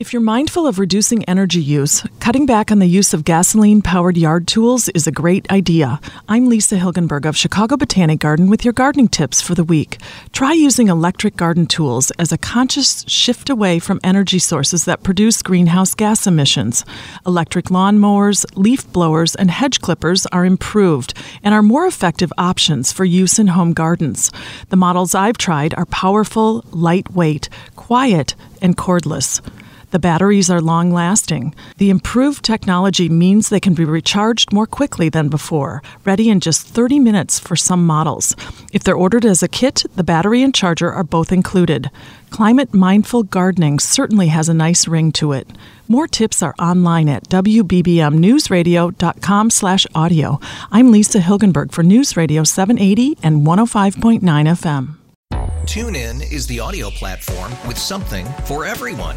If you're mindful of reducing energy use, cutting back on the use of gasoline powered yard tools is a great idea. I'm Lisa Hilgenberg of Chicago Botanic Garden with your gardening tips for the week. Try using electric garden tools as a conscious shift away from energy sources that produce greenhouse gas emissions. Electric lawnmowers, leaf blowers, and hedge clippers are improved and are more effective options for use in home gardens. The models I've tried are powerful, lightweight, quiet, and cordless. The batteries are long lasting. The improved technology means they can be recharged more quickly than before, ready in just 30 minutes for some models. If they're ordered as a kit, the battery and charger are both included. Climate mindful gardening certainly has a nice ring to it. More tips are online at wbbmnewsradio.com/audio. I'm Lisa Hilgenberg for News Radio 780 and 105.9 FM. TuneIn is the audio platform with something for everyone.